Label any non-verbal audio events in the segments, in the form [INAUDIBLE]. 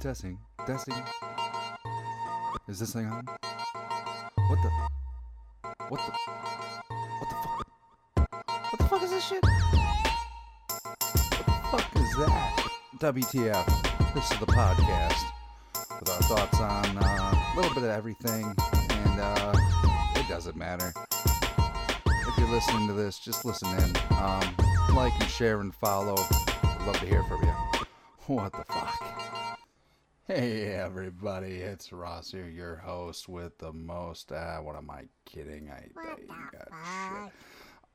Testing, testing. Is this thing on? What the? What the? What the fuck? What the fuck is this shit? What the fuck is that? WTF? This is the podcast with our thoughts on uh, a little bit of everything, and uh, it doesn't matter. If you're listening to this, just listen in. Um, like and share and follow. I'd love to hear from you. What the fuck? Hey everybody, it's Ross here, your host with the most. Ah, what am I kidding? I, I got shit.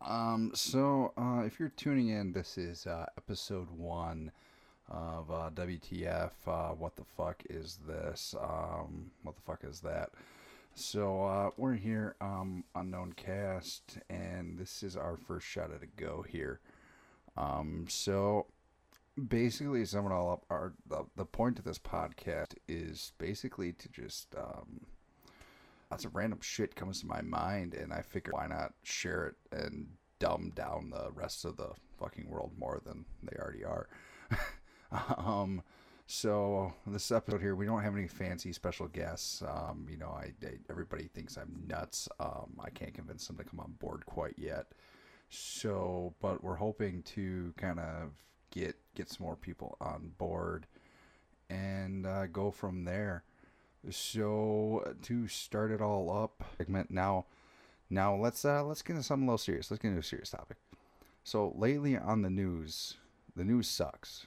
Um, so uh, if you're tuning in, this is uh, episode one of uh, WTF. Uh, what the fuck is this? Um, what the fuck is that? So uh, we're here, um, unknown cast, and this is our first shot at a go here. Um, so basically, sum it all up, our the, the point of this podcast is basically to just um, lots of random shit comes to my mind, and I figure why not share it and dumb down the rest of the fucking world more than they already are. [LAUGHS] um, so this episode here, we don't have any fancy special guests. Um, you know, I, I everybody thinks I'm nuts. Um, I can't convince them to come on board quite yet. So, but we're hoping to kind of get get some more people on board and uh, go from there. So to start it all up, segment now. Now let's uh, let's get into something a little serious. Let's get into a serious topic. So lately on the news, the news sucks.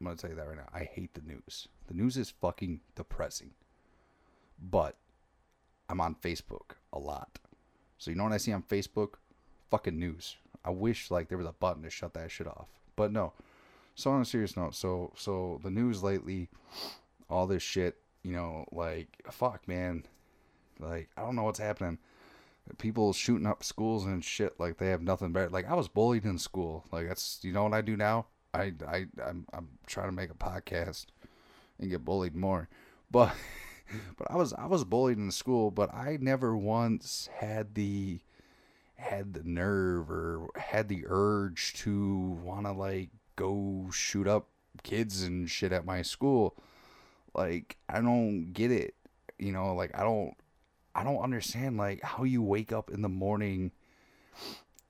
I'm gonna tell you that right now. I hate the news. The news is fucking depressing. But I'm on Facebook a lot. So you know what I see on Facebook? Fucking news. I wish like there was a button to shut that shit off. But no. So on a serious note, so so the news lately, all this shit, you know, like fuck man. Like I don't know what's happening. People shooting up schools and shit like they have nothing better. Like I was bullied in school. Like that's you know what I do now? I I I'm I'm trying to make a podcast and get bullied more. But [LAUGHS] but I was I was bullied in school, but I never once had the had the nerve or had the urge to want to like go shoot up kids and shit at my school. Like I don't get it. You know, like I don't I don't understand like how you wake up in the morning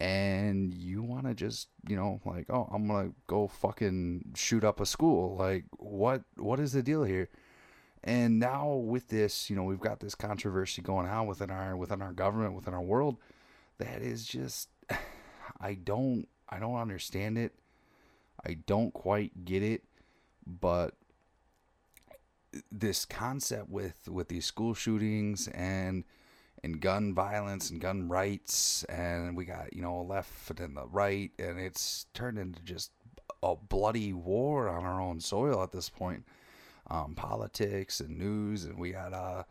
and you want to just, you know, like, oh, I'm going to go fucking shoot up a school. Like what what is the deal here? And now with this, you know, we've got this controversy going on within our within our government, within our world that is just [SIGHS] I don't I don't understand it. I don't quite get it, but this concept with with these school shootings and and gun violence and gun rights and we got you know left and the right and it's turned into just a bloody war on our own soil at this point. Um, politics and news and we had uh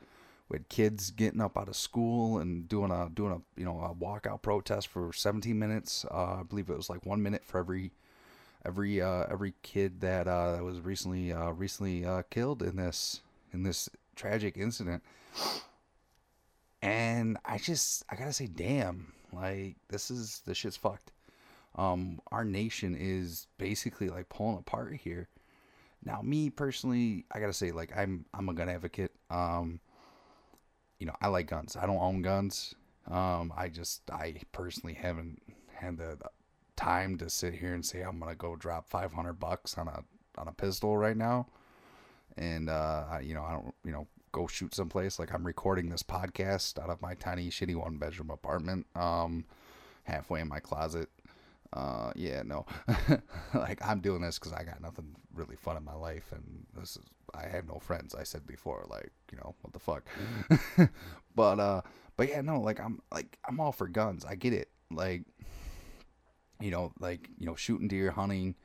we had kids getting up out of school and doing a doing a you know a walkout protest for 17 minutes. Uh, I believe it was like one minute for every every uh, every kid that uh, that was recently uh, recently uh, killed in this in this tragic incident. And I just I gotta say, damn, like this is this shit's fucked. Um, our nation is basically like pulling apart here. Now, me personally, I gotta say, like I'm I'm a gun advocate. Um, you know, I like guns. I don't own guns. Um, I just I personally haven't had the, the time to sit here and say I'm gonna go drop 500 bucks on a on a pistol right now, and uh, you know I don't you know go shoot someplace like I'm recording this podcast out of my tiny shitty one bedroom apartment, um, halfway in my closet. Uh, yeah, no, [LAUGHS] like I'm doing this because I got nothing really fun in my life, and this is I have no friends. I said before, like you know what the fuck, [LAUGHS] but uh, but yeah, no, like I'm like I'm all for guns. I get it, like you know, like you know, shooting deer, hunting,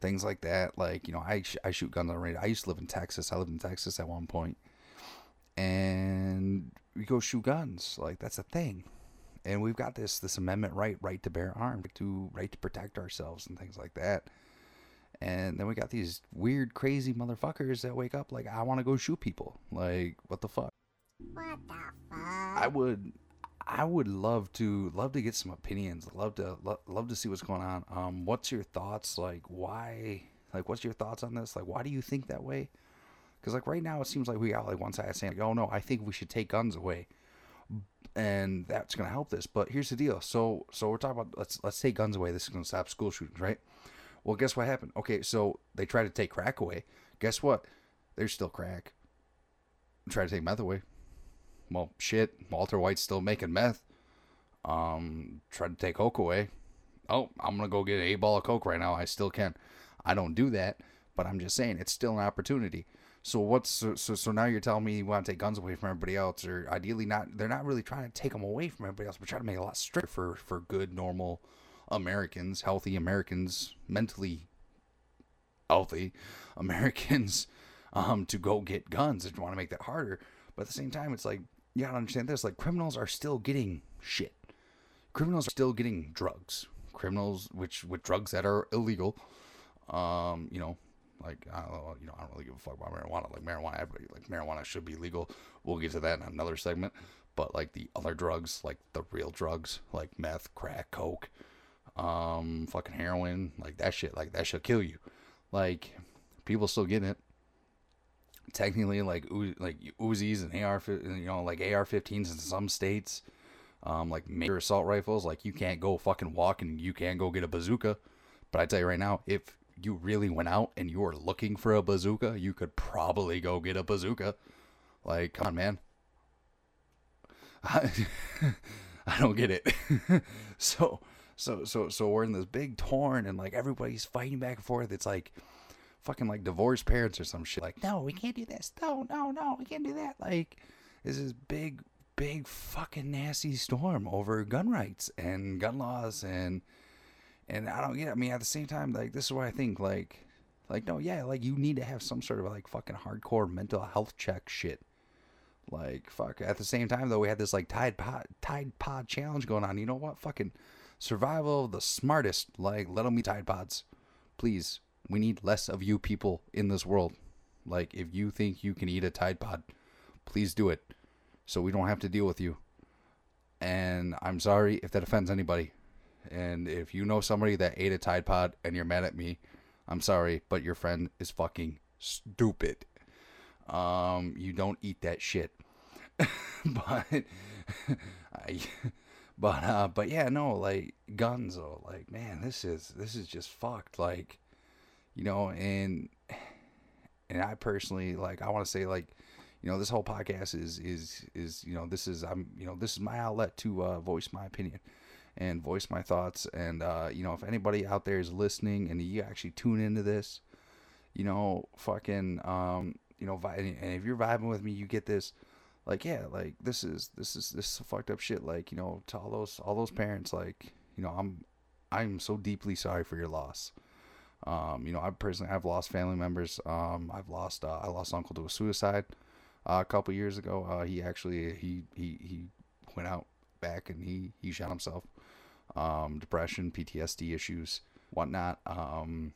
things like that. Like you know, I sh- I shoot guns on radio. I used to live in Texas. I lived in Texas at one point, and we go shoot guns. Like that's a thing, and we've got this this amendment right, right to bear arms, to right to protect ourselves and things like that. And then we got these weird, crazy motherfuckers that wake up like, I want to go shoot people. Like, what the fuck? What the fuck? I would I would love to love to get some opinions. Love to lo- love to see what's going on. Um, what's your thoughts? Like, why? Like, what's your thoughts on this? Like, why do you think that way? Because like right now, it seems like we got like one side saying, like, "Oh no, I think we should take guns away," and that's gonna help this. But here's the deal. So so we're talking about let's let's take guns away. This is gonna stop school shootings, right? Well, guess what happened? Okay, so they tried to take crack away. Guess what? There's still crack. Try to take meth away. Well, shit. Walter White's still making meth. Um, tried to take coke away. Oh, I'm gonna go get a ball of coke right now. I still can. I don't do that, but I'm just saying it's still an opportunity. So what's so so, now you're telling me you want to take guns away from everybody else, or ideally not? They're not really trying to take them away from everybody else, but trying to make it a lot stricter for for good, normal Americans, healthy Americans, mentally healthy [LAUGHS] Americans, um, to go get guns. If you want to make that harder, but at the same time, it's like you gotta understand this: like criminals are still getting shit. Criminals are still getting drugs. Criminals, which with drugs that are illegal, um, you know, like I don't you know, I don't really give a fuck about marijuana. Like marijuana, everybody like marijuana should be legal. We'll get to that in another segment. But like the other drugs, like the real drugs, like meth, crack, coke, um, fucking heroin, like that shit, like that should kill you. Like people still getting it. Technically, like like Uzis and AR, you know, like AR-15s in some states, um, like major assault rifles. Like you can't go fucking walk and you can't go get a bazooka. But I tell you right now, if you really went out and you were looking for a bazooka, you could probably go get a bazooka. Like, come on, man. I, [LAUGHS] I don't get it. [LAUGHS] so, so, so, so we're in this big torn, and like everybody's fighting back and forth. It's like fucking like divorced parents or some shit. Like, no, we can't do this. No, no, no, we can't do that. Like, this is big, big fucking nasty storm over gun rights and gun laws and and I don't get. I mean, at the same time, like this is why I think like, like no, yeah, like you need to have some sort of like fucking hardcore mental health check shit. Like fuck. At the same time, though, we had this like Tide Pod Tide Pod challenge going on. You know what? Fucking survival of the smartest. Like let them be Tide Pods, please. We need less of you people in this world. Like if you think you can eat a Tide Pod, please do it, so we don't have to deal with you. And I'm sorry if that offends anybody. And if you know somebody that ate a Tide Pod and you're mad at me, I'm sorry, but your friend is fucking stupid. Um, you don't eat that shit. [LAUGHS] but I but uh but yeah, no, like though, like man, this is this is just fucked. Like, you know, and and I personally like I want to say like you know this whole podcast is is is you know this is I'm you know this is my outlet to uh, voice my opinion and voice my thoughts. And uh, you know, if anybody out there is listening and you actually tune into this, you know, fucking, um, you know, and if you're vibing with me, you get this. Like yeah, like this is this is this is fucked up shit. Like you know, to all those all those parents, like you know, I'm I'm so deeply sorry for your loss. Um, you know, I personally I've lost family members. Um, I've lost uh, I lost uncle to a suicide uh, a couple years ago. Uh, he actually he he he went out back and he he shot himself um, depression, PTSD issues, whatnot. Um,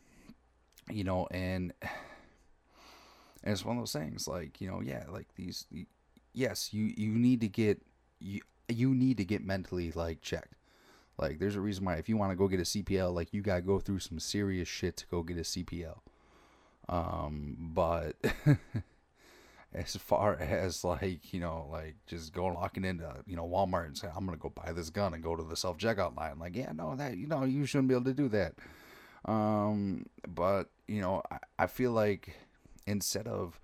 you know, and, [SIGHS] and it's one of those things like, you know, yeah, like these, yes, you, you need to get, you, you need to get mentally like checked. Like there's a reason why if you want to go get a CPL, like you got to go through some serious shit to go get a CPL. Um, but [LAUGHS] as far as like you know like just going walking into you know walmart and saying i'm gonna go buy this gun and go to the self-checkout line like yeah no that you know you shouldn't be able to do that um but you know i, I feel like instead of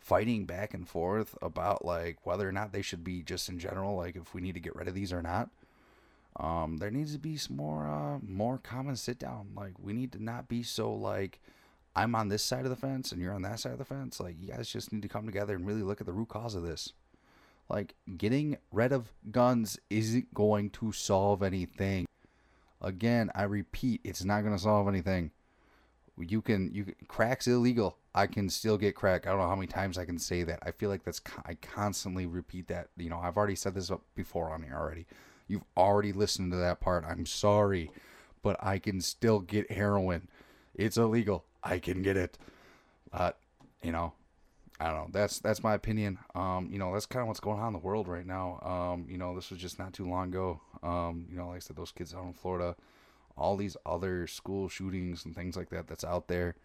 fighting back and forth about like whether or not they should be just in general like if we need to get rid of these or not um there needs to be some more uh more common sit down like we need to not be so like I'm on this side of the fence and you're on that side of the fence. Like, you guys just need to come together and really look at the root cause of this. Like, getting rid of guns isn't going to solve anything. Again, I repeat, it's not going to solve anything. You can, you crack's illegal. I can still get crack. I don't know how many times I can say that. I feel like that's, I constantly repeat that. You know, I've already said this before on here already. You've already listened to that part. I'm sorry, but I can still get heroin. It's illegal. I can get it. But, you know, I don't know. That's that's my opinion. Um, you know, that's kind of what's going on in the world right now. Um, you know, this was just not too long ago. Um, you know, like I said, those kids out in Florida, all these other school shootings and things like that that's out there.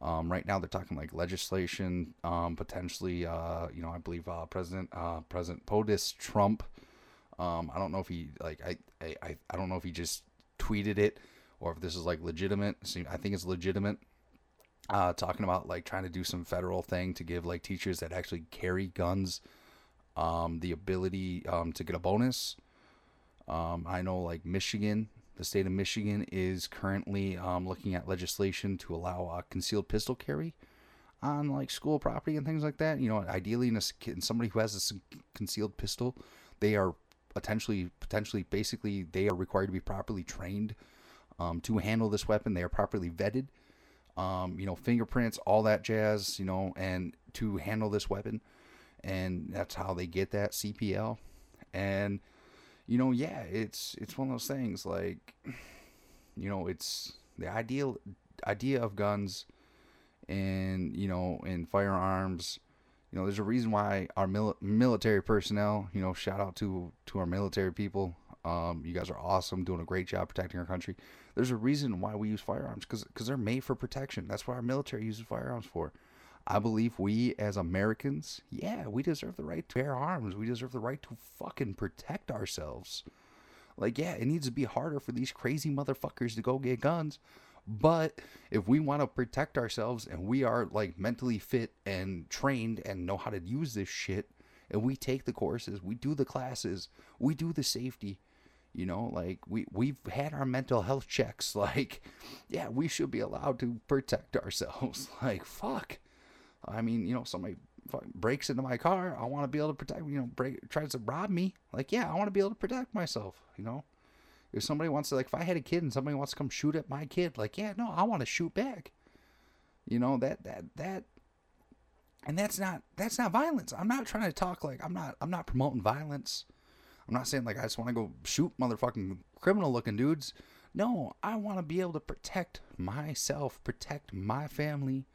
Um, right now, they're talking like legislation, um, potentially. Uh, you know, I believe uh, President uh, President POTUS Trump. Um, I don't know if he like I, I I don't know if he just tweeted it or if this is like legitimate. I think it's legitimate. Uh, talking about like trying to do some federal thing to give like teachers that actually carry guns um, the ability um, to get a bonus. Um, I know like Michigan the state of Michigan is currently um, looking at legislation to allow a concealed pistol carry on like school property and things like that. You know, ideally, in, a, in somebody who has a concealed pistol, they are potentially, potentially, basically, they are required to be properly trained um, to handle this weapon. They are properly vetted. Um, you know, fingerprints, all that jazz. You know, and to handle this weapon, and that's how they get that CPL. And you know, yeah, it's it's one of those things like, you know, it's the ideal idea of guns and you know and firearms. You know, there's a reason why our mil- military personnel, you know, shout out to to our military people. Um, you guys are awesome, doing a great job protecting our country. There's a reason why we use firearms because because they're made for protection. That's what our military uses firearms for. I believe we as Americans, yeah, we deserve the right to bear arms. We deserve the right to fucking protect ourselves. Like, yeah, it needs to be harder for these crazy motherfuckers to go get guns. But if we want to protect ourselves and we are like mentally fit and trained and know how to use this shit, and we take the courses, we do the classes, we do the safety, you know, like we we've had our mental health checks. [LAUGHS] Like, yeah, we should be allowed to protect ourselves. [LAUGHS] Like, fuck. I mean, you know, somebody breaks into my car, I want to be able to protect. You know, break tries to rob me. Like, yeah, I want to be able to protect myself. You know, if somebody wants to, like, if I had a kid and somebody wants to come shoot at my kid, like, yeah, no, I want to shoot back. You know that that that, and that's not that's not violence. I'm not trying to talk like I'm not I'm not promoting violence. I'm not saying like I just want to go shoot motherfucking criminal looking dudes. No, I want to be able to protect myself, protect my family,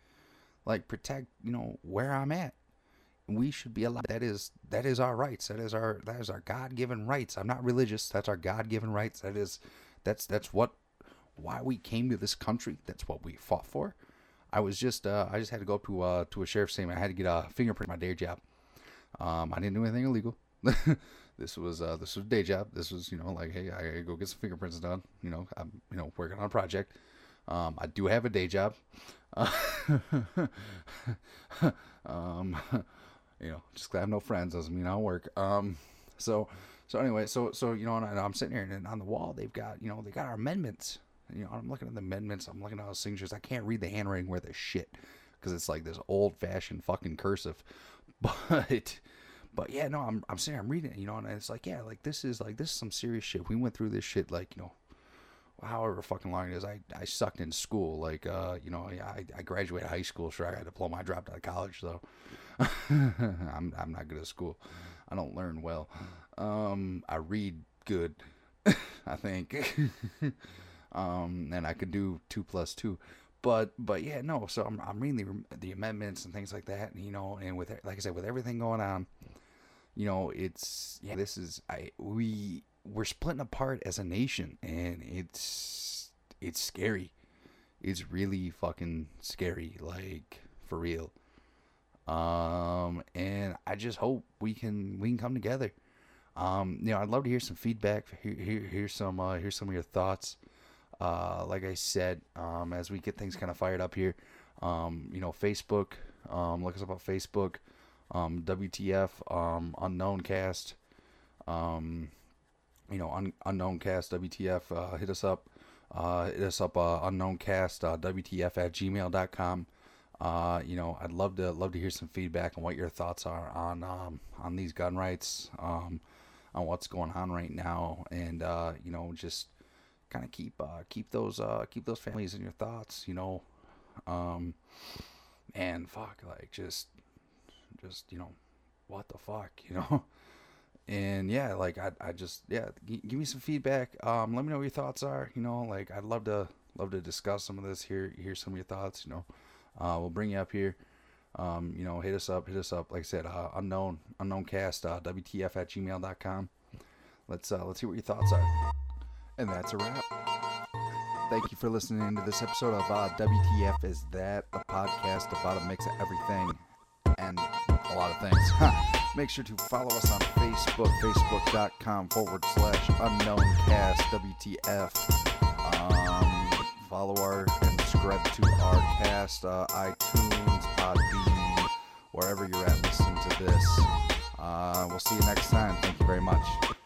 like protect you know where i'm at we should be allowed that is that is our rights. That is our that is our god-given rights. I'm not religious. That's our god-given rights. That is that's that's what why we came to this country. That's what we fought for. I was just uh, i just had to go up to uh to a sheriff's station. I had to get a fingerprint my day job. Um i didn't do anything illegal. [LAUGHS] This was uh this was a day job. This was you know like hey i gotta go get some fingerprints done. You know i'm you know working on a project. Um i do have a day job. [LAUGHS] Um, [LAUGHS] you know, just because I have no friends doesn't mean I will work. Um, so, so anyway, so so you know, and I'm sitting here and on the wall they've got you know they got our amendments. You know, I'm looking at the amendments. I'm looking at all those signatures. I can't read the handwriting where the shit because it's like this old fashioned fucking cursive. [LAUGHS] But but yeah, no, I'm I'm sitting, I'm reading it, you know, and it's like yeah, like this is like this is some serious shit. We went through this shit like you know however fucking long it is. I, I sucked in school. Like, uh, you know, I, I graduated high school. Sure, I got a diploma. I dropped out of college, though. [LAUGHS] I'm, I'm not good at school. I don't learn well. Um, I read good, [LAUGHS] I think. [LAUGHS] um, and I could do two plus two. But, but yeah, no. So I'm, I'm reading the, the amendments and things like that. And, you know, and with, like I said, with everything going on, you know, it's, yeah, this is, I, we, we're splitting apart as a nation and it's it's scary. It's really fucking scary like for real. Um and i just hope we can we can come together. Um you know i'd love to hear some feedback Here, hear, hear some uh hear some of your thoughts. Uh like i said um as we get things kind of fired up here um you know facebook um look us up on facebook um wtf um unknown cast um you know, un- unknown cast WTF, uh, hit us up. Uh, hit us up, uh, unknown cast uh, WTF at gmail.com. Uh, you know, I'd love to love to hear some feedback on what your thoughts are on um, on these gun rights, um, on what's going on right now, and uh, you know, just kind of keep uh, keep those uh, keep those families in your thoughts. You know, um, and fuck, like just just you know, what the fuck, [LAUGHS] you know and yeah like i, I just yeah g- give me some feedback. Um let me know what your thoughts are you know like i'd love to love to discuss some of this here hear some of your thoughts you know. Uh we'll bring you up here. Um you know hit us up hit us up. Like i said uh, unknown unknown cast uh, wtf at gmail.com let's uh let's see what your thoughts are. And that's a wrap. Thank you for listening to this episode of uh, WTF Is That, a podcast about a mix of everything and a lot of things. [LAUGHS] Make sure to follow us on Facebook, facebook.com forward slash unknown cast WTF. Um, follow our and subscribe to our cast, uh, iTunes, Podbean, wherever you're at listening to this. Uh, we'll see you next time. Thank you very much.